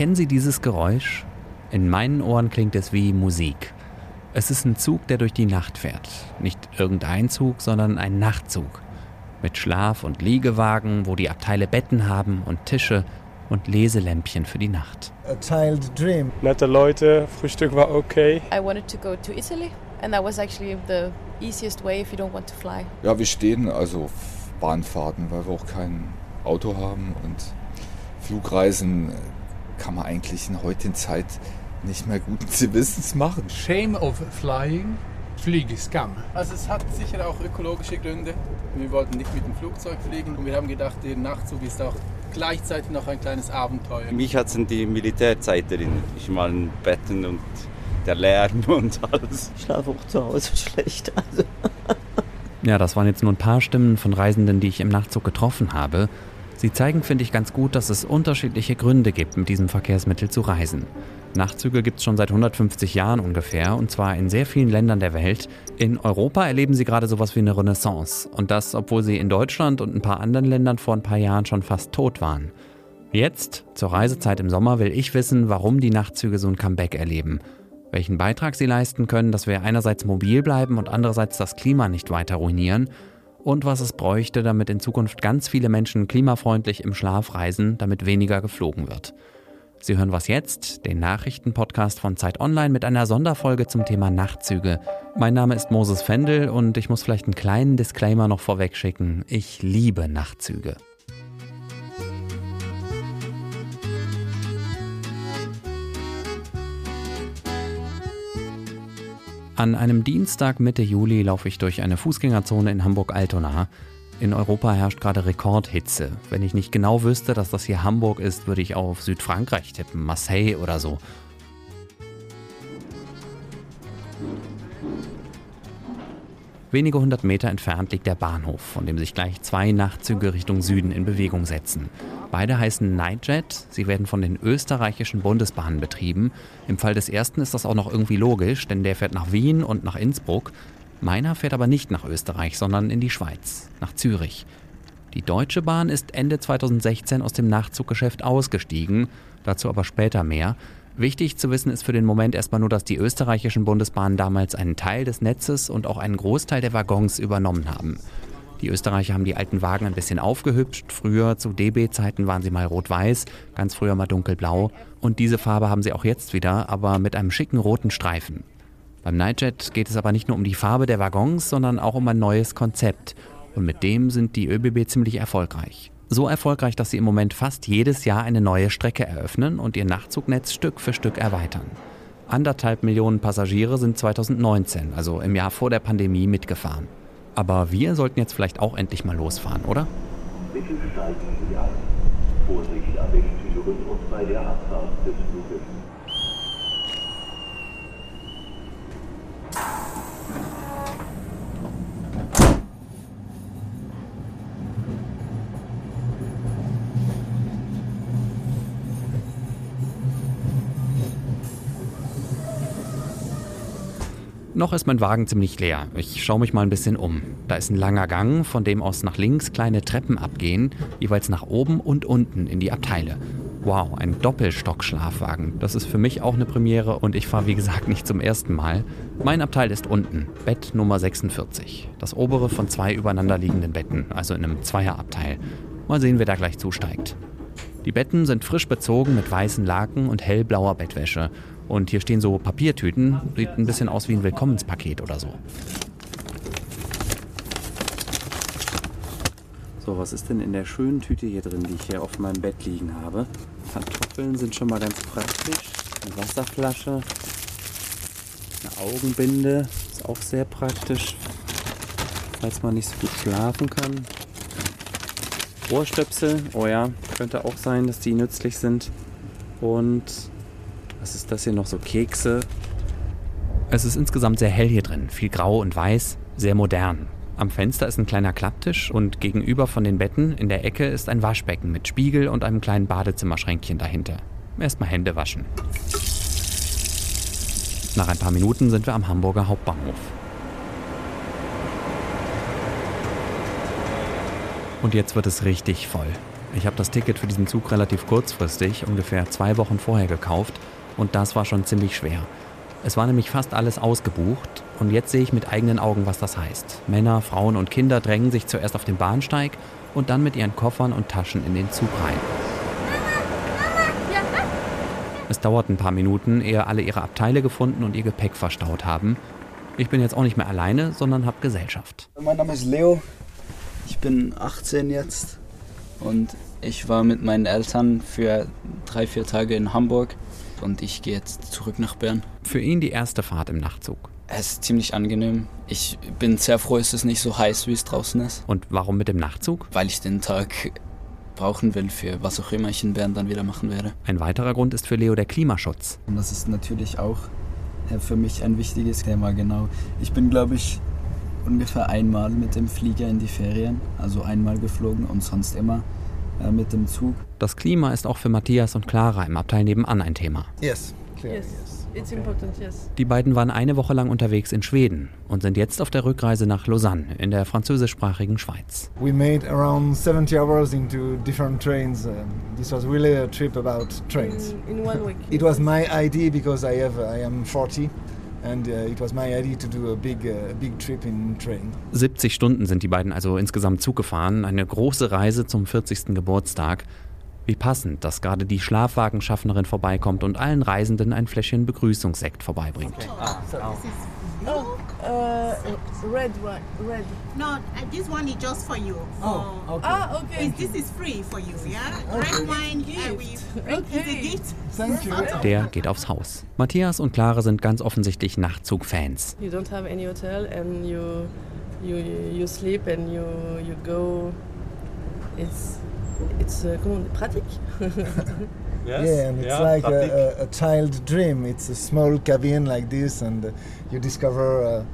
Kennen Sie dieses Geräusch? In meinen Ohren klingt es wie Musik. Es ist ein Zug, der durch die Nacht fährt. Nicht irgendein Zug, sondern ein Nachtzug. Mit Schlaf- und Liegewagen, wo die Abteile Betten haben und Tische und Leselämpchen für die Nacht. A child dream. Nette Leute, Frühstück war okay. I wanted to go to Italy and that was actually the easiest way if you don't want to fly. Ja, wir stehen also auf Bahnfahrten, weil wir auch kein Auto haben und Flugreisen kann man eigentlich in heutigen Zeit nicht mehr guten Gewissens machen. Shame of flying. Fliegeskam. Also es hat sicher auch ökologische Gründe. Wir wollten nicht mit dem Flugzeug fliegen und wir haben gedacht, der Nachtzug ist auch gleichzeitig noch ein kleines Abenteuer. Mich hat es an die Militärzeit erinnert. Ich mal in Betten und der Lärm und alles. Ich schlafe auch zu Hause schlecht. Also. Ja, das waren jetzt nur ein paar Stimmen von Reisenden, die ich im Nachtzug getroffen habe. Sie zeigen, finde ich, ganz gut, dass es unterschiedliche Gründe gibt, mit diesem Verkehrsmittel zu reisen. Nachtzüge gibt es schon seit 150 Jahren ungefähr und zwar in sehr vielen Ländern der Welt. In Europa erleben sie gerade sowas wie eine Renaissance und das, obwohl sie in Deutschland und ein paar anderen Ländern vor ein paar Jahren schon fast tot waren. Jetzt, zur Reisezeit im Sommer, will ich wissen, warum die Nachtzüge so ein Comeback erleben. Welchen Beitrag sie leisten können, dass wir einerseits mobil bleiben und andererseits das Klima nicht weiter ruinieren. Und was es bräuchte, damit in Zukunft ganz viele Menschen klimafreundlich im Schlaf reisen, damit weniger geflogen wird. Sie hören was jetzt, den Nachrichtenpodcast von Zeit Online mit einer Sonderfolge zum Thema Nachtzüge. Mein Name ist Moses Fendel und ich muss vielleicht einen kleinen Disclaimer noch vorweg schicken. Ich liebe Nachtzüge. An einem Dienstag Mitte Juli laufe ich durch eine Fußgängerzone in Hamburg-Altona. In Europa herrscht gerade Rekordhitze. Wenn ich nicht genau wüsste, dass das hier Hamburg ist, würde ich auf Südfrankreich tippen, Marseille oder so. Wenige hundert Meter entfernt liegt der Bahnhof, von dem sich gleich zwei Nachtzüge Richtung Süden in Bewegung setzen. Beide heißen Nightjet. Sie werden von den österreichischen Bundesbahnen betrieben. Im Fall des ersten ist das auch noch irgendwie logisch, denn der fährt nach Wien und nach Innsbruck. Meiner fährt aber nicht nach Österreich, sondern in die Schweiz, nach Zürich. Die Deutsche Bahn ist Ende 2016 aus dem Nachtzuggeschäft ausgestiegen, dazu aber später mehr. Wichtig zu wissen ist für den Moment erstmal nur, dass die österreichischen Bundesbahnen damals einen Teil des Netzes und auch einen Großteil der Waggons übernommen haben. Die Österreicher haben die alten Wagen ein bisschen aufgehübscht. Früher zu DB-Zeiten waren sie mal rot-weiß, ganz früher mal dunkelblau. Und diese Farbe haben sie auch jetzt wieder, aber mit einem schicken roten Streifen. Beim Nightjet geht es aber nicht nur um die Farbe der Waggons, sondern auch um ein neues Konzept. Und mit dem sind die ÖBB ziemlich erfolgreich. So erfolgreich, dass sie im Moment fast jedes Jahr eine neue Strecke eröffnen und ihr Nachtzugnetz Stück für Stück erweitern. Anderthalb Millionen Passagiere sind 2019, also im Jahr vor der Pandemie, mitgefahren. Aber wir sollten jetzt vielleicht auch endlich mal losfahren, oder? Bitte steigen Sie ein. Vorsicht an den Türen und bei der Abfahrt des Fluges. Noch ist mein Wagen ziemlich leer. Ich schaue mich mal ein bisschen um. Da ist ein langer Gang, von dem aus nach links kleine Treppen abgehen, jeweils nach oben und unten in die Abteile. Wow, ein Doppelstockschlafwagen. Das ist für mich auch eine Premiere und ich fahre wie gesagt nicht zum ersten Mal. Mein Abteil ist unten, Bett Nummer 46. Das obere von zwei übereinanderliegenden Betten, also in einem Zweierabteil. Mal sehen, wer da gleich zusteigt. Die Betten sind frisch bezogen mit weißen Laken und hellblauer Bettwäsche. Und hier stehen so Papiertüten. Sieht ein bisschen aus wie ein Willkommenspaket oder so. So, was ist denn in der schönen Tüte hier drin, die ich hier auf meinem Bett liegen habe? Kartoffeln sind schon mal ganz praktisch. Eine Wasserflasche. Eine Augenbinde. Ist auch sehr praktisch, falls man nicht so gut schlafen kann. Ohrstöpsel. Oh ja, könnte auch sein, dass die nützlich sind. Und was ist das hier noch? So Kekse. Es ist insgesamt sehr hell hier drin. Viel grau und weiß. Sehr modern. Am Fenster ist ein kleiner Klapptisch und gegenüber von den Betten in der Ecke ist ein Waschbecken mit Spiegel und einem kleinen Badezimmerschränkchen dahinter. Erstmal Hände waschen. Nach ein paar Minuten sind wir am Hamburger Hauptbahnhof. Und jetzt wird es richtig voll. Ich habe das Ticket für diesen Zug relativ kurzfristig, ungefähr zwei Wochen vorher gekauft und das war schon ziemlich schwer. Es war nämlich fast alles ausgebucht und jetzt sehe ich mit eigenen Augen, was das heißt. Männer, Frauen und Kinder drängen sich zuerst auf den Bahnsteig und dann mit ihren Koffern und Taschen in den Zug rein. Es dauert ein paar Minuten, ehe alle ihre Abteile gefunden und ihr Gepäck verstaut haben. Ich bin jetzt auch nicht mehr alleine, sondern habe Gesellschaft. Mein Name ist Leo. Ich bin 18 jetzt und ich war mit meinen Eltern für drei, vier Tage in Hamburg und ich gehe jetzt zurück nach Bern. Für ihn die erste Fahrt im Nachtzug. Es ist ziemlich angenehm. Ich bin sehr froh, dass es nicht so heiß, wie es draußen ist. Und warum mit dem Nachtzug? Weil ich den Tag brauchen will für was auch immer ich in Bern dann wieder machen werde. Ein weiterer Grund ist für Leo der Klimaschutz. Und das ist natürlich auch äh, für mich ein wichtiges Thema, genau. Ich bin, glaube ich, ungefähr einmal mit dem Flieger in die Ferien, also einmal geflogen und sonst immer äh, mit dem Zug. Das Klima ist auch für Matthias und Clara im Abteil nebenan ein Thema. Yes, yes. yes. It's important, yes. Die beiden waren eine Woche lang unterwegs in Schweden und sind jetzt auf der Rückreise nach Lausanne in der französischsprachigen Schweiz. We made around 70 hours into different trains. This was really a trip about trains. In, in one week. It was my idea because I have I am 40 and uh, it was my idea to do a big uh, big trip in train. 70 Stunden sind die beiden also insgesamt zugefahren, eine große Reise zum 40. Geburtstag. Wie passend, dass gerade die Schlafwagenschaffnerin vorbeikommt und allen Reisenden ein Fläschchen Begrüßungssekt vorbeibringt. Okay. Ah, oh, uh, red, red. No, this one is just for you. Oh, okay. Ah, okay. This is free for you, yeah? Red wine, uh, we okay. gift. Thank you. Der geht aufs Haus. Matthias und Clara sind ganz offensichtlich Nachtzug-Fans. You don't have any hotel and you, you, you sleep and you, you go. It's it's uh, comment, pratique. yes, yeah, and it's yeah, like a, a, a, child dream. It's a small cabin like this, and uh, you discover uh,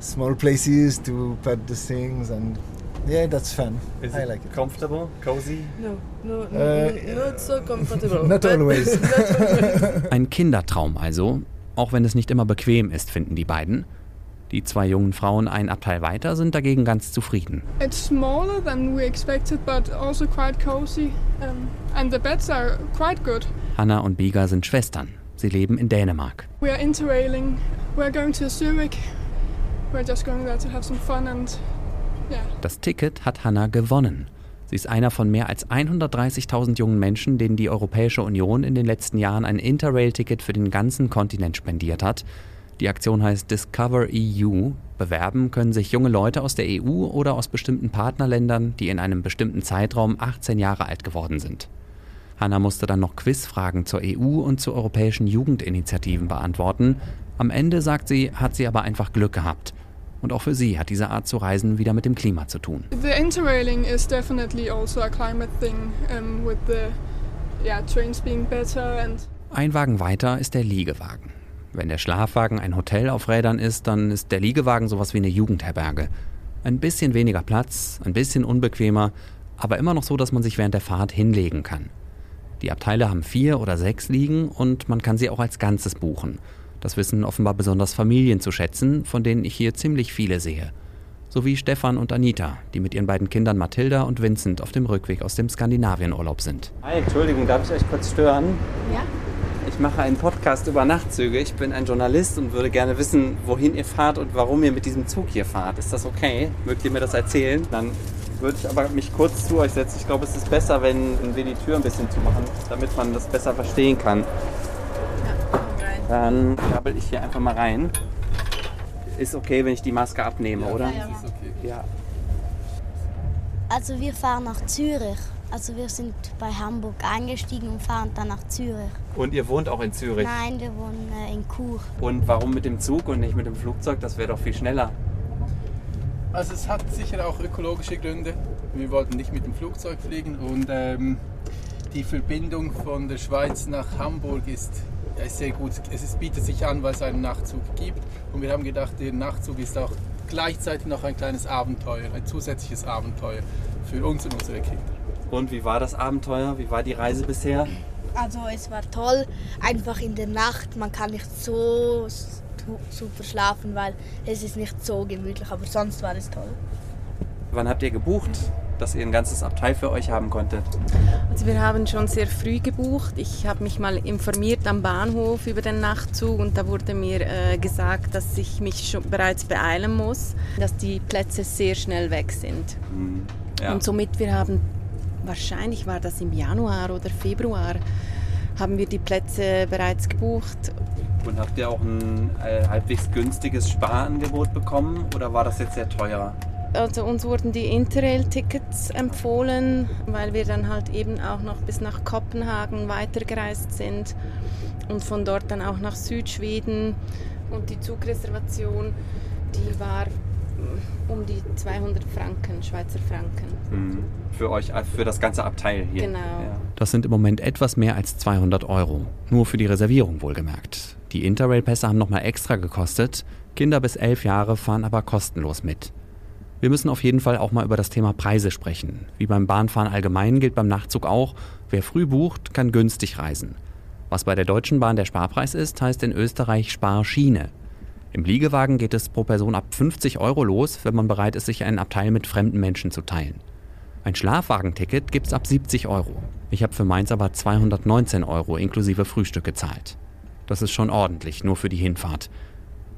small places to put the things, and yeah, that's fun. Is I it like it. Comfortable, cozy? No, no, no, uh, no not so comfortable. not always. Ein Kindertraum also, auch wenn es nicht immer bequem ist, finden die beiden. Die zwei jungen Frauen ein Abteil weiter sind dagegen ganz zufrieden. It's smaller than we expected, but also quite cozy. Um, and the beds are quite good. Hanna und Biga sind Schwestern. Sie leben in Dänemark. We are interrailing. We're going to Zurich. We're just going there to have some fun and yeah. Das Ticket hat Hanna gewonnen. Sie ist einer von mehr als 130.000 jungen Menschen, denen die Europäische Union in den letzten Jahren ein Interrail-Ticket für den ganzen Kontinent spendiert hat. Die Aktion heißt Discover EU. Bewerben können sich junge Leute aus der EU oder aus bestimmten Partnerländern, die in einem bestimmten Zeitraum 18 Jahre alt geworden sind. Hanna musste dann noch Quizfragen zur EU und zu europäischen Jugendinitiativen beantworten. Am Ende, sagt sie, hat sie aber einfach Glück gehabt. Und auch für sie hat diese Art zu reisen wieder mit dem Klima zu tun. The interrailing is definitely also a climate thing um, with the yeah, trains being better and Ein Wagen weiter ist der Liegewagen. Wenn der Schlafwagen ein Hotel auf Rädern ist, dann ist der Liegewagen sowas wie eine Jugendherberge. Ein bisschen weniger Platz, ein bisschen unbequemer, aber immer noch so, dass man sich während der Fahrt hinlegen kann. Die Abteile haben vier oder sechs Liegen und man kann sie auch als Ganzes buchen. Das wissen offenbar besonders Familien zu schätzen, von denen ich hier ziemlich viele sehe. So wie Stefan und Anita, die mit ihren beiden Kindern Mathilda und Vincent auf dem Rückweg aus dem Skandinavienurlaub sind. Hi, Entschuldigung, darf ich euch kurz stören? Ja. Ich mache einen Podcast über Nachtzüge. Ich bin ein Journalist und würde gerne wissen, wohin ihr fahrt und warum ihr mit diesem Zug hier fahrt. Ist das okay? Mögt ihr mir das erzählen? Dann würde ich aber mich kurz zu euch setzen. Ich glaube, es ist besser, wenn wir die Tür ein bisschen zumachen, damit man das besser verstehen kann. Dann krabbel ich hier einfach mal rein. Ist okay, wenn ich die Maske abnehme, ja, oder? Ja, ist okay. Ja. Also wir fahren nach Zürich. Also wir sind bei Hamburg eingestiegen und fahren dann nach Zürich. Und ihr wohnt auch in Zürich? Nein, wir wohnen äh, in Chur. Und warum mit dem Zug und nicht mit dem Flugzeug? Das wäre doch viel schneller. Also es hat sicher auch ökologische Gründe. Wir wollten nicht mit dem Flugzeug fliegen und ähm, die Verbindung von der Schweiz nach Hamburg ist, ist sehr gut. Es ist, bietet sich an, weil es einen Nachtzug gibt. Und wir haben gedacht, der Nachtzug ist auch gleichzeitig noch ein kleines Abenteuer, ein zusätzliches Abenteuer für uns und unsere Kinder. Und wie war das Abenteuer? Wie war die Reise bisher? Also es war toll, einfach in der Nacht. Man kann nicht so super schlafen, weil es ist nicht so gemütlich, aber sonst war es toll. Wann habt ihr gebucht, dass ihr ein ganzes Abteil für euch haben konntet? Also wir haben schon sehr früh gebucht. Ich habe mich mal informiert am Bahnhof über den Nachtzug und da wurde mir äh, gesagt, dass ich mich schon bereits beeilen muss, dass die Plätze sehr schnell weg sind. Mhm. Ja. Und somit wir haben wahrscheinlich war das im Januar oder Februar haben wir die Plätze bereits gebucht. Und habt ihr auch ein äh, halbwegs günstiges Sparangebot bekommen oder war das jetzt sehr teuer? Also uns wurden die Interrail-Tickets empfohlen, weil wir dann halt eben auch noch bis nach Kopenhagen weitergereist sind und von dort dann auch nach Südschweden. Und die Zugreservation, die war um die 200 Franken, Schweizer Franken. Mhm. Für euch, äh, für das ganze Abteil hier? Genau. Ja. Das sind im Moment etwas mehr als 200 Euro. Nur für die Reservierung wohlgemerkt. Die Interrail-Pässe haben nochmal extra gekostet. Kinder bis elf Jahre fahren aber kostenlos mit. Wir müssen auf jeden Fall auch mal über das Thema Preise sprechen. Wie beim Bahnfahren allgemein gilt beim Nachtzug auch, wer früh bucht, kann günstig reisen. Was bei der Deutschen Bahn der Sparpreis ist, heißt in Österreich Sparschiene. Im Liegewagen geht es pro Person ab 50 Euro los, wenn man bereit ist, sich einen Abteil mit fremden Menschen zu teilen. Ein Schlafwagenticket gibt es ab 70 Euro. Ich habe für meins aber 219 Euro inklusive Frühstück gezahlt. Das ist schon ordentlich, nur für die Hinfahrt.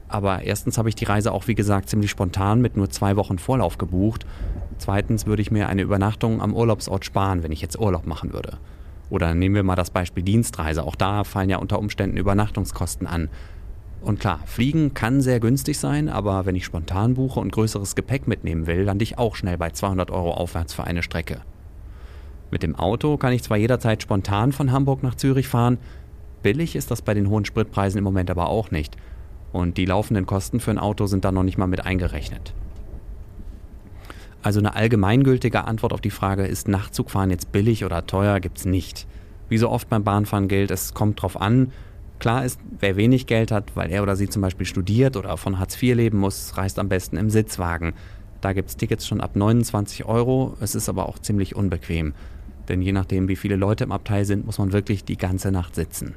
Aber erstens habe ich die Reise auch, wie gesagt, ziemlich spontan mit nur zwei Wochen Vorlauf gebucht. Zweitens würde ich mir eine Übernachtung am Urlaubsort sparen, wenn ich jetzt Urlaub machen würde. Oder nehmen wir mal das Beispiel Dienstreise. Auch da fallen ja unter Umständen Übernachtungskosten an. Und klar, Fliegen kann sehr günstig sein, aber wenn ich spontan buche und größeres Gepäck mitnehmen will, lande ich auch schnell bei 200 Euro aufwärts für eine Strecke. Mit dem Auto kann ich zwar jederzeit spontan von Hamburg nach Zürich fahren, billig ist das bei den hohen Spritpreisen im Moment aber auch nicht. Und die laufenden Kosten für ein Auto sind da noch nicht mal mit eingerechnet. Also eine allgemeingültige Antwort auf die Frage, ist Nachtzugfahren jetzt billig oder teuer, gibt es nicht. Wie so oft beim Bahnfahren gilt, es kommt drauf an. Klar ist, wer wenig Geld hat, weil er oder sie zum Beispiel studiert oder von Hartz IV leben muss, reist am besten im Sitzwagen. Da gibt es Tickets schon ab 29 Euro. Es ist aber auch ziemlich unbequem. Denn je nachdem, wie viele Leute im Abteil sind, muss man wirklich die ganze Nacht sitzen.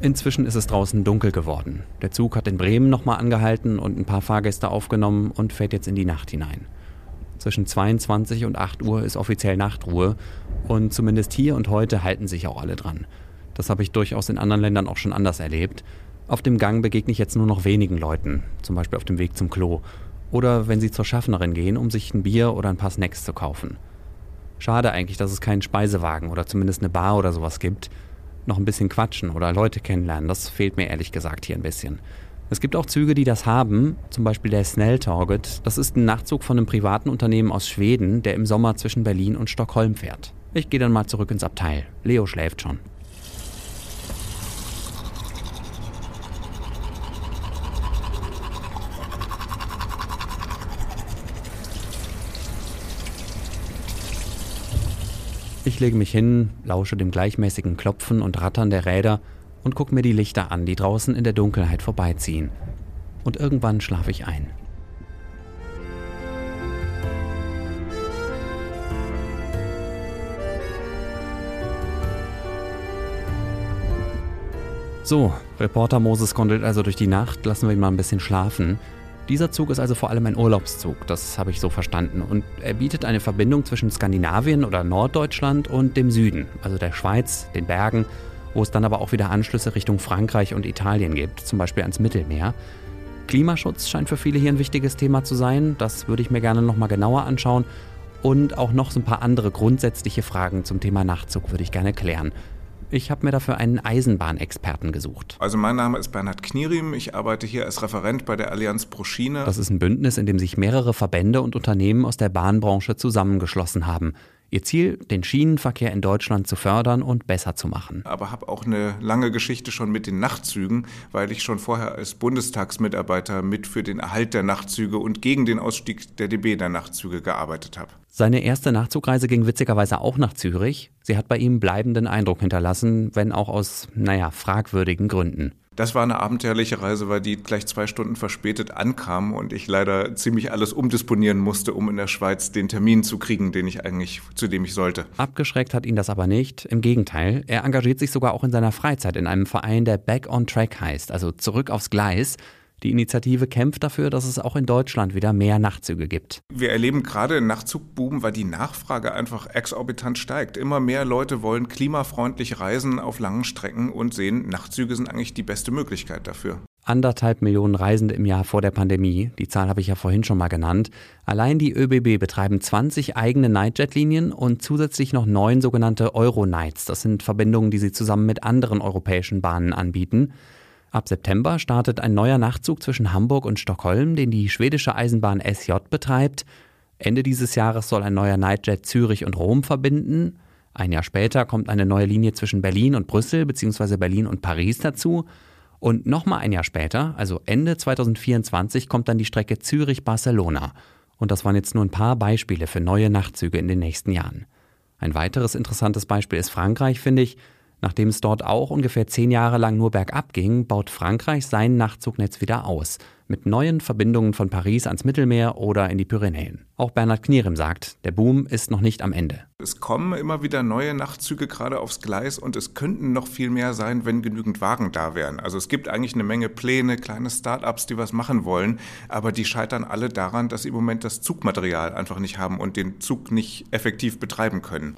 Inzwischen ist es draußen dunkel geworden. Der Zug hat in Bremen nochmal angehalten und ein paar Fahrgäste aufgenommen und fährt jetzt in die Nacht hinein. Zwischen 22 und 8 Uhr ist offiziell Nachtruhe und zumindest hier und heute halten sich auch alle dran. Das habe ich durchaus in anderen Ländern auch schon anders erlebt. Auf dem Gang begegne ich jetzt nur noch wenigen Leuten, zum Beispiel auf dem Weg zum Klo oder wenn sie zur Schaffnerin gehen, um sich ein Bier oder ein paar Snacks zu kaufen. Schade eigentlich, dass es keinen Speisewagen oder zumindest eine Bar oder sowas gibt noch ein bisschen quatschen oder Leute kennenlernen. Das fehlt mir ehrlich gesagt hier ein bisschen. Es gibt auch Züge, die das haben, zum Beispiel der Snell Target. Das ist ein Nachtzug von einem privaten Unternehmen aus Schweden, der im Sommer zwischen Berlin und Stockholm fährt. Ich gehe dann mal zurück ins Abteil. Leo schläft schon. Ich lege mich hin, lausche dem gleichmäßigen Klopfen und Rattern der Räder und gucke mir die Lichter an, die draußen in der Dunkelheit vorbeiziehen. Und irgendwann schlafe ich ein. So, Reporter Moses kondelt also durch die Nacht, lassen wir ihn mal ein bisschen schlafen. Dieser Zug ist also vor allem ein Urlaubszug, das habe ich so verstanden. Und er bietet eine Verbindung zwischen Skandinavien oder Norddeutschland und dem Süden, also der Schweiz, den Bergen, wo es dann aber auch wieder Anschlüsse Richtung Frankreich und Italien gibt, zum Beispiel ans Mittelmeer. Klimaschutz scheint für viele hier ein wichtiges Thema zu sein, das würde ich mir gerne nochmal genauer anschauen. Und auch noch so ein paar andere grundsätzliche Fragen zum Thema Nachtzug würde ich gerne klären. Ich habe mir dafür einen Eisenbahnexperten gesucht. Also mein Name ist Bernhard Knierim. Ich arbeite hier als Referent bei der Allianz Proschine. Das ist ein Bündnis, in dem sich mehrere Verbände und Unternehmen aus der Bahnbranche zusammengeschlossen haben. Ihr Ziel, den Schienenverkehr in Deutschland zu fördern und besser zu machen. Aber habe auch eine lange Geschichte schon mit den Nachtzügen, weil ich schon vorher als Bundestagsmitarbeiter mit für den Erhalt der Nachtzüge und gegen den Ausstieg der DB der Nachtzüge gearbeitet habe. Seine erste Nachtzugreise ging witzigerweise auch nach Zürich. Sie hat bei ihm bleibenden Eindruck hinterlassen, wenn auch aus, naja, fragwürdigen Gründen. Das war eine abenteuerliche Reise, weil die gleich zwei Stunden verspätet ankam und ich leider ziemlich alles umdisponieren musste, um in der Schweiz den Termin zu kriegen, den ich eigentlich, zu dem ich sollte. Abgeschreckt hat ihn das aber nicht. Im Gegenteil, er engagiert sich sogar auch in seiner Freizeit in einem Verein, der Back on Track heißt, also zurück aufs Gleis. Die Initiative kämpft dafür, dass es auch in Deutschland wieder mehr Nachtzüge gibt. Wir erleben gerade einen Nachtzugboom, weil die Nachfrage einfach exorbitant steigt. Immer mehr Leute wollen klimafreundlich reisen auf langen Strecken und sehen, Nachtzüge sind eigentlich die beste Möglichkeit dafür anderthalb Millionen Reisende im Jahr vor der Pandemie. Die Zahl habe ich ja vorhin schon mal genannt. Allein die ÖBB betreiben 20 eigene Nightjet-Linien und zusätzlich noch neun sogenannte Euro-Nights. Das sind Verbindungen, die sie zusammen mit anderen europäischen Bahnen anbieten. Ab September startet ein neuer Nachtzug zwischen Hamburg und Stockholm, den die schwedische Eisenbahn SJ betreibt. Ende dieses Jahres soll ein neuer Nightjet Zürich und Rom verbinden. Ein Jahr später kommt eine neue Linie zwischen Berlin und Brüssel bzw. Berlin und Paris dazu. Und nochmal ein Jahr später, also Ende 2024, kommt dann die Strecke Zürich-Barcelona. Und das waren jetzt nur ein paar Beispiele für neue Nachtzüge in den nächsten Jahren. Ein weiteres interessantes Beispiel ist Frankreich, finde ich. Nachdem es dort auch ungefähr zehn Jahre lang nur bergab ging, baut Frankreich sein Nachtzugnetz wieder aus. Mit neuen Verbindungen von Paris ans Mittelmeer oder in die Pyrenäen. Auch Bernhard Knierem sagt, der Boom ist noch nicht am Ende. Es kommen immer wieder neue Nachtzüge gerade aufs Gleis und es könnten noch viel mehr sein, wenn genügend Wagen da wären. Also es gibt eigentlich eine Menge Pläne, kleine Start-ups, die was machen wollen, aber die scheitern alle daran, dass sie im Moment das Zugmaterial einfach nicht haben und den Zug nicht effektiv betreiben können.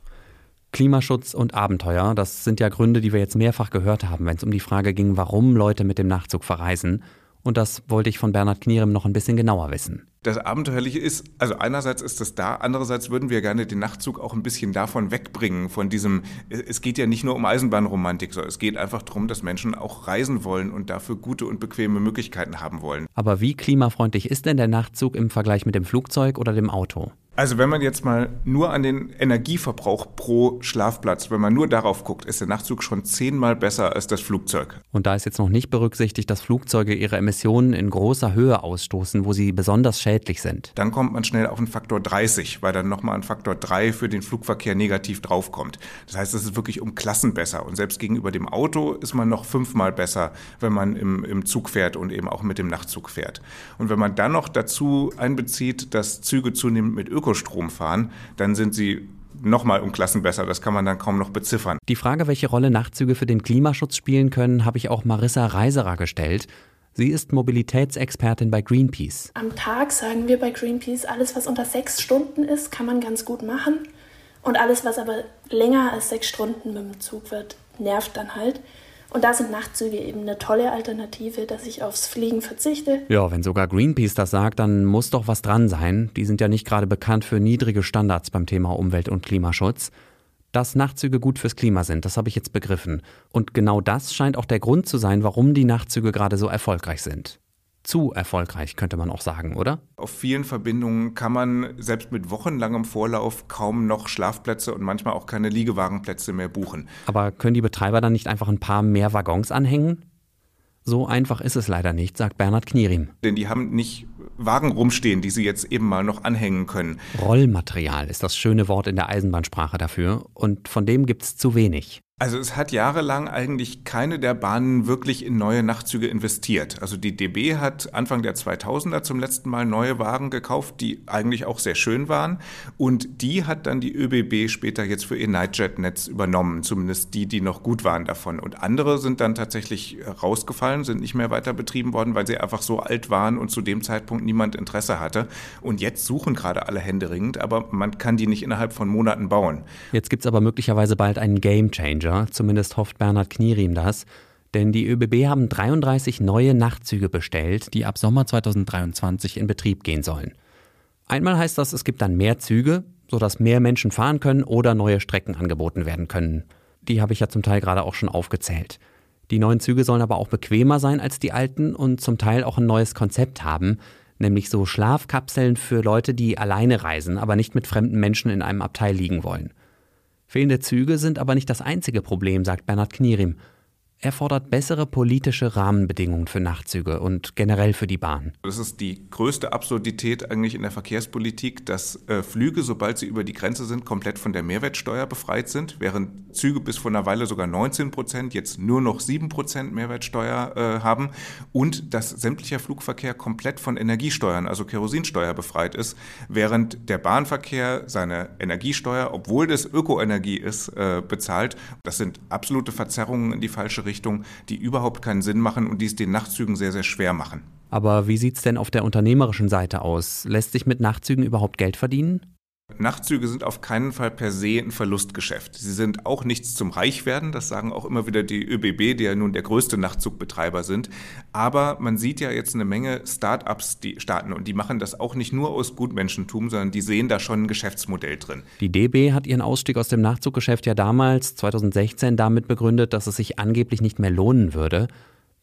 Klimaschutz und Abenteuer, das sind ja Gründe, die wir jetzt mehrfach gehört haben, wenn es um die Frage ging, warum Leute mit dem Nachtzug verreisen. Und das wollte ich von Bernhard Knierem noch ein bisschen genauer wissen. Das Abenteuerliche ist, also einerseits ist das da, andererseits würden wir gerne den Nachtzug auch ein bisschen davon wegbringen, von diesem, es geht ja nicht nur um Eisenbahnromantik, sondern es geht einfach darum, dass Menschen auch reisen wollen und dafür gute und bequeme Möglichkeiten haben wollen. Aber wie klimafreundlich ist denn der Nachtzug im Vergleich mit dem Flugzeug oder dem Auto? Also wenn man jetzt mal nur an den Energieverbrauch pro Schlafplatz, wenn man nur darauf guckt, ist der Nachtzug schon zehnmal besser als das Flugzeug. Und da ist jetzt noch nicht berücksichtigt, dass Flugzeuge ihre Emissionen in großer Höhe ausstoßen, wo sie besonders schädlich sind. Dann kommt man schnell auf einen Faktor 30, weil dann nochmal ein Faktor 3 für den Flugverkehr negativ draufkommt. Das heißt, es ist wirklich um Klassen besser. Und selbst gegenüber dem Auto ist man noch fünfmal besser, wenn man im, im Zug fährt und eben auch mit dem Nachtzug fährt. Und wenn man dann noch dazu einbezieht, dass Züge zunehmend mit Öko Ökostrom fahren, dann sind sie nochmal um Klassen besser. Das kann man dann kaum noch beziffern. Die Frage, welche Rolle Nachtzüge für den Klimaschutz spielen können, habe ich auch Marissa Reiserer gestellt. Sie ist Mobilitätsexpertin bei Greenpeace. Am Tag sagen wir bei Greenpeace, alles, was unter sechs Stunden ist, kann man ganz gut machen. Und alles, was aber länger als sechs Stunden mit dem Zug wird, nervt dann halt. Und da sind Nachtzüge eben eine tolle Alternative, dass ich aufs Fliegen verzichte. Ja, wenn sogar Greenpeace das sagt, dann muss doch was dran sein. Die sind ja nicht gerade bekannt für niedrige Standards beim Thema Umwelt- und Klimaschutz. Dass Nachtzüge gut fürs Klima sind, das habe ich jetzt begriffen. Und genau das scheint auch der Grund zu sein, warum die Nachtzüge gerade so erfolgreich sind zu erfolgreich, könnte man auch sagen, oder? Auf vielen Verbindungen kann man selbst mit wochenlangem Vorlauf kaum noch Schlafplätze und manchmal auch keine Liegewagenplätze mehr buchen. Aber können die Betreiber dann nicht einfach ein paar mehr Waggons anhängen? So einfach ist es leider nicht, sagt Bernhard Knierim. Denn die haben nicht Wagen rumstehen, die sie jetzt eben mal noch anhängen können. Rollmaterial ist das schöne Wort in der Eisenbahnsprache dafür und von dem gibt es zu wenig. Also es hat jahrelang eigentlich keine der Bahnen wirklich in neue Nachtzüge investiert. Also die DB hat Anfang der 2000er zum letzten Mal neue Wagen gekauft, die eigentlich auch sehr schön waren. Und die hat dann die ÖBB später jetzt für ihr Nightjet-Netz übernommen, zumindest die, die noch gut waren davon. Und andere sind dann tatsächlich rausgefallen, sind nicht mehr weiter betrieben worden, weil sie einfach so alt waren und zu dem Zeitpunkt niemand Interesse hatte. Und jetzt suchen gerade alle händeringend, aber man kann die nicht innerhalb von Monaten bauen. Jetzt gibt es aber möglicherweise bald einen Game Changer. Passenger, zumindest hofft Bernhard Knierim das. Denn die ÖBB haben 33 neue Nachtzüge bestellt, die ab Sommer 2023 in Betrieb gehen sollen. Einmal heißt das, es gibt dann mehr Züge, sodass mehr Menschen fahren können oder neue Strecken angeboten werden können. Die habe ich ja zum Teil gerade auch schon aufgezählt. Die neuen Züge sollen aber auch bequemer sein als die alten und zum Teil auch ein neues Konzept haben, nämlich so Schlafkapseln für Leute, die alleine reisen, aber nicht mit fremden Menschen in einem Abteil liegen wollen. Fehlende Züge sind aber nicht das einzige Problem, sagt Bernhard Knierim. Er fordert bessere politische Rahmenbedingungen für Nachtzüge und generell für die Bahn. Das ist die größte Absurdität eigentlich in der Verkehrspolitik, dass äh, Flüge, sobald sie über die Grenze sind, komplett von der Mehrwertsteuer befreit sind, während Züge bis vor einer Weile sogar 19 Prozent, jetzt nur noch 7 Prozent Mehrwertsteuer äh, haben und dass sämtlicher Flugverkehr komplett von Energiesteuern, also Kerosinsteuer befreit ist, während der Bahnverkehr seine Energiesteuer, obwohl das Ökoenergie ist, äh, bezahlt. Das sind absolute Verzerrungen in die falsche Richtung. Die überhaupt keinen Sinn machen und die es den Nachtzügen sehr, sehr schwer machen. Aber wie sieht es denn auf der unternehmerischen Seite aus? Lässt sich mit Nachtzügen überhaupt Geld verdienen? Nachtzüge sind auf keinen Fall per se ein Verlustgeschäft. Sie sind auch nichts zum Reichwerden, das sagen auch immer wieder die ÖBB, die ja nun der größte Nachtzugbetreiber sind. Aber man sieht ja jetzt eine Menge Start-ups, die starten und die machen das auch nicht nur aus Gutmenschentum, sondern die sehen da schon ein Geschäftsmodell drin. Die DB hat ihren Ausstieg aus dem Nachtzuggeschäft ja damals, 2016, damit begründet, dass es sich angeblich nicht mehr lohnen würde.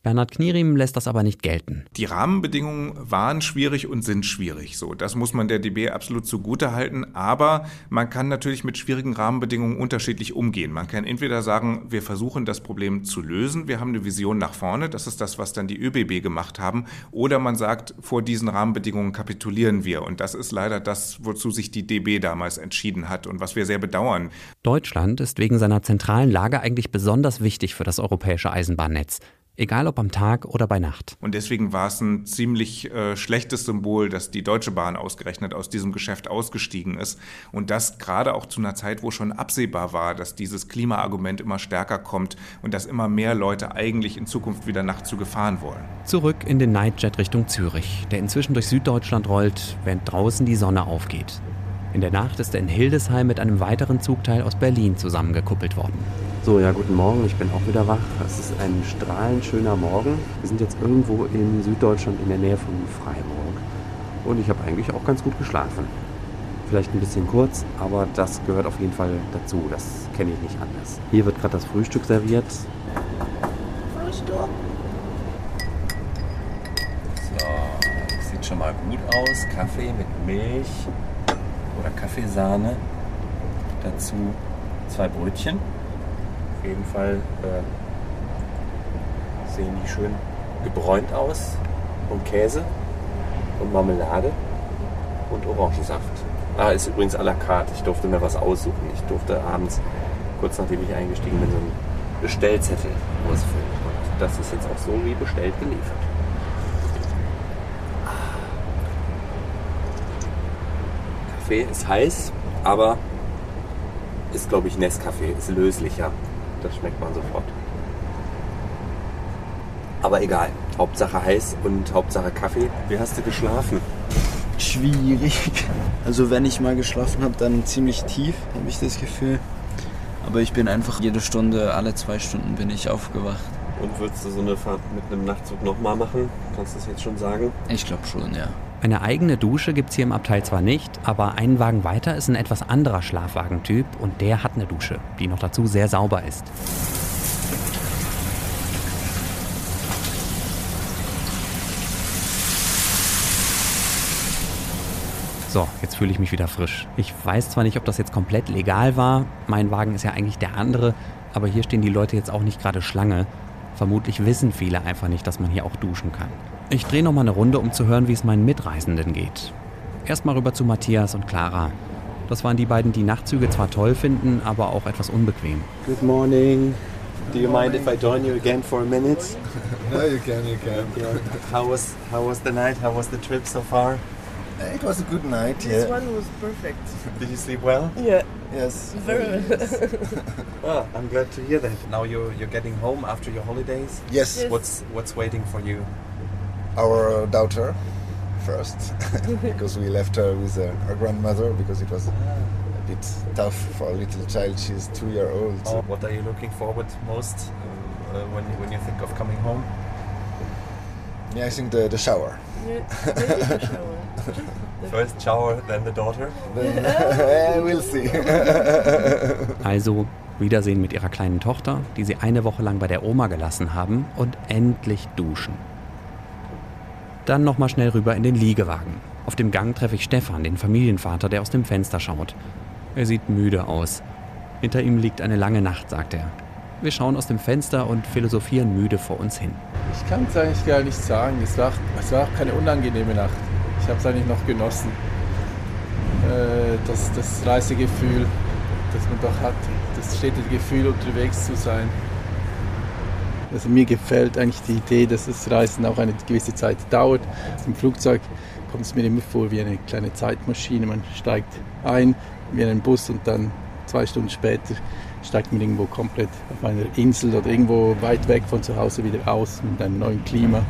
Bernhard Knierim lässt das aber nicht gelten. Die Rahmenbedingungen waren schwierig und sind schwierig. So, das muss man der DB absolut zugute halten. Aber man kann natürlich mit schwierigen Rahmenbedingungen unterschiedlich umgehen. Man kann entweder sagen, wir versuchen das Problem zu lösen. Wir haben eine Vision nach vorne. Das ist das, was dann die ÖBB gemacht haben. Oder man sagt, vor diesen Rahmenbedingungen kapitulieren wir. Und das ist leider das, wozu sich die DB damals entschieden hat und was wir sehr bedauern. Deutschland ist wegen seiner zentralen Lage eigentlich besonders wichtig für das europäische Eisenbahnnetz. Egal ob am Tag oder bei Nacht. Und deswegen war es ein ziemlich äh, schlechtes Symbol, dass die Deutsche Bahn ausgerechnet aus diesem Geschäft ausgestiegen ist. Und das gerade auch zu einer Zeit, wo schon absehbar war, dass dieses Klimaargument immer stärker kommt und dass immer mehr Leute eigentlich in Zukunft wieder Nachtzüge fahren wollen. Zurück in den Nightjet Richtung Zürich, der inzwischen durch Süddeutschland rollt, während draußen die Sonne aufgeht. In der Nacht ist er in Hildesheim mit einem weiteren Zugteil aus Berlin zusammengekuppelt worden. So, ja, guten Morgen, ich bin auch wieder wach. Es ist ein strahlend schöner Morgen. Wir sind jetzt irgendwo in Süddeutschland in der Nähe von Freiburg. Und ich habe eigentlich auch ganz gut geschlafen. Vielleicht ein bisschen kurz, aber das gehört auf jeden Fall dazu. Das kenne ich nicht anders. Hier wird gerade das Frühstück serviert. Frühstück. So, sieht schon mal gut aus. Kaffee mit Milch oder Kaffeesahne. Dazu zwei Brötchen auf jeden Fall äh, sehen die schön gebräunt aus. Und Käse und Marmelade und Orangensaft. Ah, ist übrigens à la carte. Ich durfte mir was aussuchen. Ich durfte abends, kurz nachdem ich eingestiegen bin, so einen Bestellzettel ausfüllen. Und das ist jetzt auch so wie bestellt geliefert. Kaffee ist heiß, aber ist, glaube ich, Nescafé, ist löslicher. Das schmeckt man sofort. Aber egal. Hauptsache heiß und Hauptsache Kaffee. Wie hast du geschlafen? Schwierig. Also wenn ich mal geschlafen habe, dann ziemlich tief, habe ich das Gefühl. Aber ich bin einfach jede Stunde, alle zwei Stunden bin ich aufgewacht. Und würdest du so eine Fahrt mit einem Nachtzug nochmal machen? Kannst du das jetzt schon sagen? Ich glaube schon, ja. Eine eigene Dusche gibt es hier im Abteil zwar nicht, aber einen Wagen weiter ist ein etwas anderer Schlafwagentyp und der hat eine Dusche, die noch dazu sehr sauber ist. So, jetzt fühle ich mich wieder frisch. Ich weiß zwar nicht, ob das jetzt komplett legal war, mein Wagen ist ja eigentlich der andere, aber hier stehen die Leute jetzt auch nicht gerade Schlange. Vermutlich wissen viele einfach nicht, dass man hier auch duschen kann. Ich drehe noch mal eine Runde, um zu hören, wie es meinen Mitreisenden geht. Erstmal rüber zu Matthias und Clara. Das waren die beiden, die Nachtzüge zwar toll finden, aber auch etwas unbequem. Good morning. Do you mind if I join you again for a minute? no, you can, you can. How was how was the night? How was the trip so far? It was a good night. This yeah. one was perfect. Did you sleep well? Yeah. Yes. Very well. well, I'm glad to hear that. Now you're you're getting home after your holidays. Yes. Yes. What's what's waiting for you? Our daughter first, because we left her with uh, her grandmother because it was a bit tough for a little child. She's two year old. Oh, what are you looking forward most uh, when when you think of coming home? Yeah, I think the, the shower. Yeah, the shower. First shower, then the daughter. Then, yeah, we'll see. Also Wiedersehen mit ihrer kleinen Tochter, die sie eine Woche lang bei der Oma gelassen haben und endlich duschen. Dann nochmal schnell rüber in den Liegewagen. Auf dem Gang treffe ich Stefan, den Familienvater, der aus dem Fenster schaut. Er sieht müde aus. Hinter ihm liegt eine lange Nacht, sagt er. Wir schauen aus dem Fenster und philosophieren müde vor uns hin. Ich kann es eigentlich gar nicht sagen. Es war, es war auch keine unangenehme Nacht. Ich habe es eigentlich noch genossen. Äh, das, das Reisegefühl, das man doch hat, das stetige Gefühl, unterwegs zu sein. Also mir gefällt eigentlich die Idee, dass das Reisen auch eine gewisse Zeit dauert. Im Flugzeug kommt es mir immer vor wie eine kleine Zeitmaschine. Man steigt ein wie in einen Bus und dann zwei Stunden später steigt man irgendwo komplett auf einer Insel oder irgendwo weit weg von zu Hause wieder aus mit einem neuen Klima.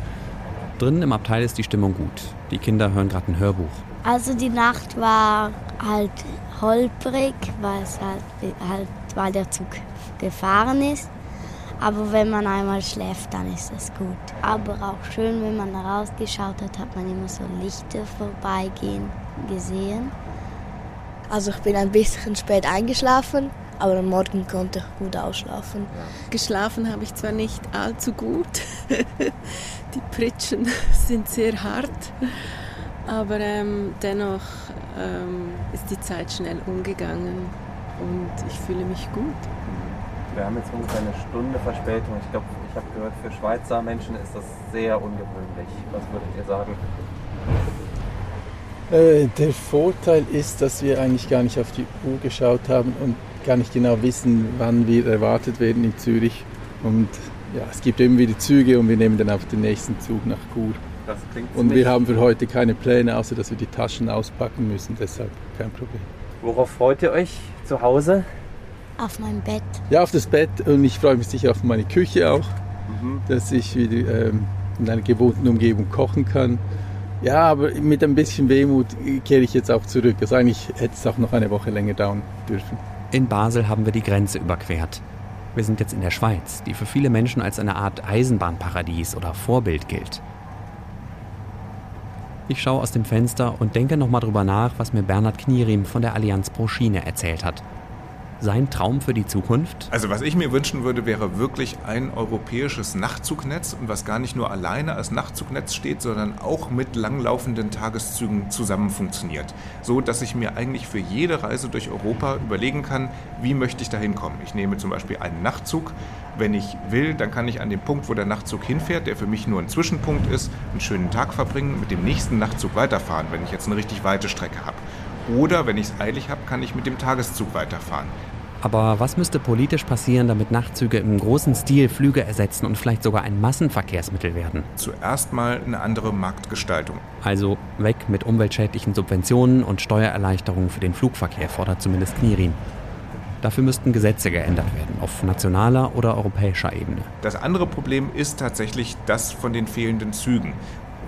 Drinnen im Abteil ist die Stimmung gut. Die Kinder hören gerade ein Hörbuch. Also die Nacht war halt holprig, weil, es halt, halt, weil der Zug gefahren ist. Aber wenn man einmal schläft, dann ist es gut. Aber auch schön, wenn man rausgeschaut hat, hat man immer so Lichter vorbeigehen gesehen. Also ich bin ein bisschen spät eingeschlafen, aber am Morgen konnte ich gut ausschlafen. Geschlafen habe ich zwar nicht allzu gut, die Pritschen sind sehr hart, aber ähm, dennoch ähm, ist die Zeit schnell umgegangen und ich fühle mich gut. Wir haben jetzt ungefähr eine Stunde Verspätung. Ich glaube, ich habe gehört, für Schweizer Menschen ist das sehr ungewöhnlich. Was würdet ihr sagen? Äh, der Vorteil ist, dass wir eigentlich gar nicht auf die Uhr geschaut haben und gar nicht genau wissen, wann wir erwartet werden in Zürich. Und ja, es gibt immer wieder Züge und wir nehmen dann einfach den nächsten Zug nach Chur. Das klingt Und wir haben für heute keine Pläne, außer dass wir die Taschen auspacken müssen, deshalb kein Problem. Worauf freut ihr euch zu Hause? Auf mein Bett. Ja, auf das Bett und ich freue mich sicher auf meine Küche auch, Mhm. dass ich wieder ähm, in einer gewohnten Umgebung kochen kann. Ja, aber mit ein bisschen Wehmut kehre ich jetzt auch zurück. Also eigentlich hätte es auch noch eine Woche länger dauern dürfen. In Basel haben wir die Grenze überquert. Wir sind jetzt in der Schweiz, die für viele Menschen als eine Art Eisenbahnparadies oder Vorbild gilt. Ich schaue aus dem Fenster und denke nochmal drüber nach, was mir Bernhard Knierim von der Allianz Pro Schiene erzählt hat. Sein Traum für die Zukunft? Also was ich mir wünschen würde, wäre wirklich ein europäisches Nachtzugnetz und was gar nicht nur alleine als Nachtzugnetz steht, sondern auch mit langlaufenden Tageszügen zusammen funktioniert. So dass ich mir eigentlich für jede Reise durch Europa überlegen kann, wie möchte ich da hinkommen. Ich nehme zum Beispiel einen Nachtzug. Wenn ich will, dann kann ich an dem Punkt, wo der Nachtzug hinfährt, der für mich nur ein Zwischenpunkt ist, einen schönen Tag verbringen, mit dem nächsten Nachtzug weiterfahren, wenn ich jetzt eine richtig weite Strecke habe. Oder wenn ich es eilig habe, kann ich mit dem Tageszug weiterfahren. Aber was müsste politisch passieren, damit Nachtzüge im großen Stil Flüge ersetzen und vielleicht sogar ein Massenverkehrsmittel werden? Zuerst mal eine andere Marktgestaltung. Also weg mit umweltschädlichen Subventionen und Steuererleichterungen für den Flugverkehr, fordert zumindest Knirin. Dafür müssten Gesetze geändert werden, auf nationaler oder europäischer Ebene. Das andere Problem ist tatsächlich das von den fehlenden Zügen.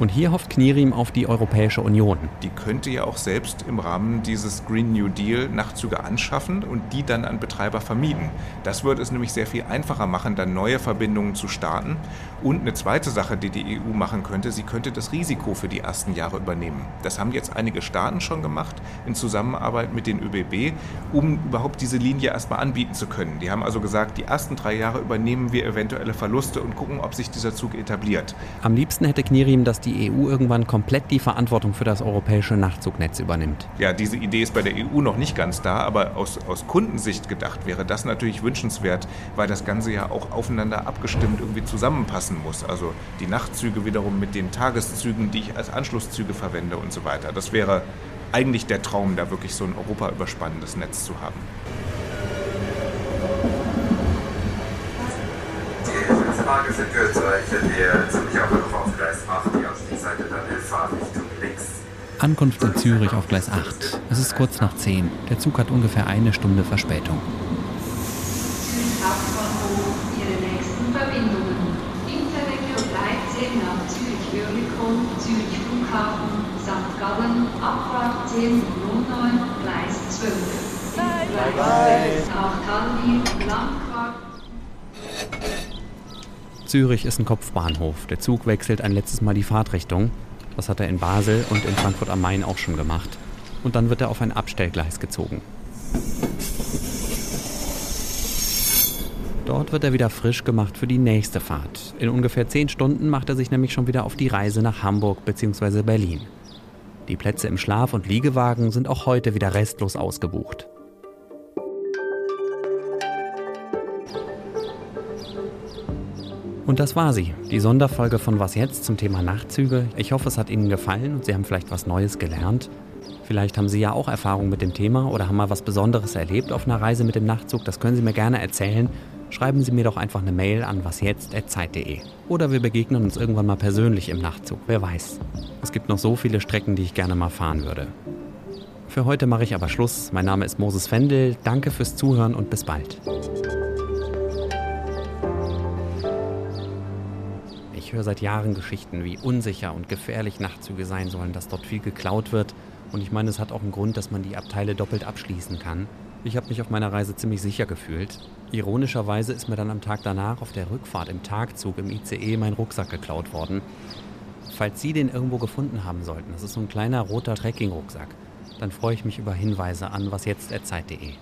Und hier hofft Knirim auf die Europäische Union. Die könnte ja auch selbst im Rahmen dieses Green New Deal Nachtzüge anschaffen und die dann an Betreiber vermieten. Das würde es nämlich sehr viel einfacher machen, dann neue Verbindungen zu starten. Und eine zweite Sache, die die EU machen könnte, sie könnte das Risiko für die ersten Jahre übernehmen. Das haben jetzt einige Staaten schon gemacht in Zusammenarbeit mit den ÖBB, um überhaupt diese Linie erstmal anbieten zu können. Die haben also gesagt, die ersten drei Jahre übernehmen wir eventuelle Verluste und gucken, ob sich dieser Zug etabliert. Am liebsten hätte Knirim, dass die EU irgendwann komplett die Verantwortung für das europäische Nachtzugnetz übernimmt. Ja, diese Idee ist bei der EU noch nicht ganz da, aber aus, aus Kundensicht gedacht wäre das natürlich wünschenswert, weil das Ganze ja auch aufeinander abgestimmt irgendwie zusammenpassen muss. Also die Nachtzüge wiederum mit den Tageszügen, die ich als Anschlusszüge verwende und so weiter. Das wäre eigentlich der Traum, da wirklich so ein europaüberspannendes Netz zu haben. Die Frage sind für solche, die ziemlich auf Gleis 8, die Ausstiegsseite dann in Fahrtrichtung links. Ankunft in Zürich auf Gleis 8. Es ist kurz nach 10. Der Zug hat ungefähr eine Stunde Verspätung. Hauptbahnhof Ihre nächsten Verbindungen. Interregion 13 nach Zürich-Oerlikon, Zürich Flughafen, St. Gallen, Abfahrt 10.09, Gleis 12. Gleis 12 nach Tallinn, Langquart. Zürich ist ein Kopfbahnhof. Der Zug wechselt ein letztes Mal die Fahrtrichtung. Das hat er in Basel und in Frankfurt am Main auch schon gemacht. Und dann wird er auf ein Abstellgleis gezogen. Dort wird er wieder frisch gemacht für die nächste Fahrt. In ungefähr 10 Stunden macht er sich nämlich schon wieder auf die Reise nach Hamburg bzw. Berlin. Die Plätze im Schlaf- und Liegewagen sind auch heute wieder restlos ausgebucht. Und das war sie, die Sonderfolge von Was jetzt zum Thema Nachtzüge. Ich hoffe, es hat Ihnen gefallen und Sie haben vielleicht was Neues gelernt. Vielleicht haben Sie ja auch Erfahrung mit dem Thema oder haben mal was Besonderes erlebt auf einer Reise mit dem Nachtzug. Das können Sie mir gerne erzählen. Schreiben Sie mir doch einfach eine Mail an wasjetzt.zeit.de. Oder wir begegnen uns irgendwann mal persönlich im Nachtzug, wer weiß. Es gibt noch so viele Strecken, die ich gerne mal fahren würde. Für heute mache ich aber Schluss. Mein Name ist Moses Fendel. Danke fürs Zuhören und bis bald. Höre seit Jahren Geschichten, wie unsicher und gefährlich Nachtzüge sein sollen, dass dort viel geklaut wird. Und ich meine, es hat auch einen Grund, dass man die Abteile doppelt abschließen kann. Ich habe mich auf meiner Reise ziemlich sicher gefühlt. Ironischerweise ist mir dann am Tag danach auf der Rückfahrt im Tagzug im ICE mein Rucksack geklaut worden. Falls Sie den irgendwo gefunden haben sollten, das ist so ein kleiner roter Trekking-Rucksack, dann freue ich mich über Hinweise an wasjetzt.zeit.de.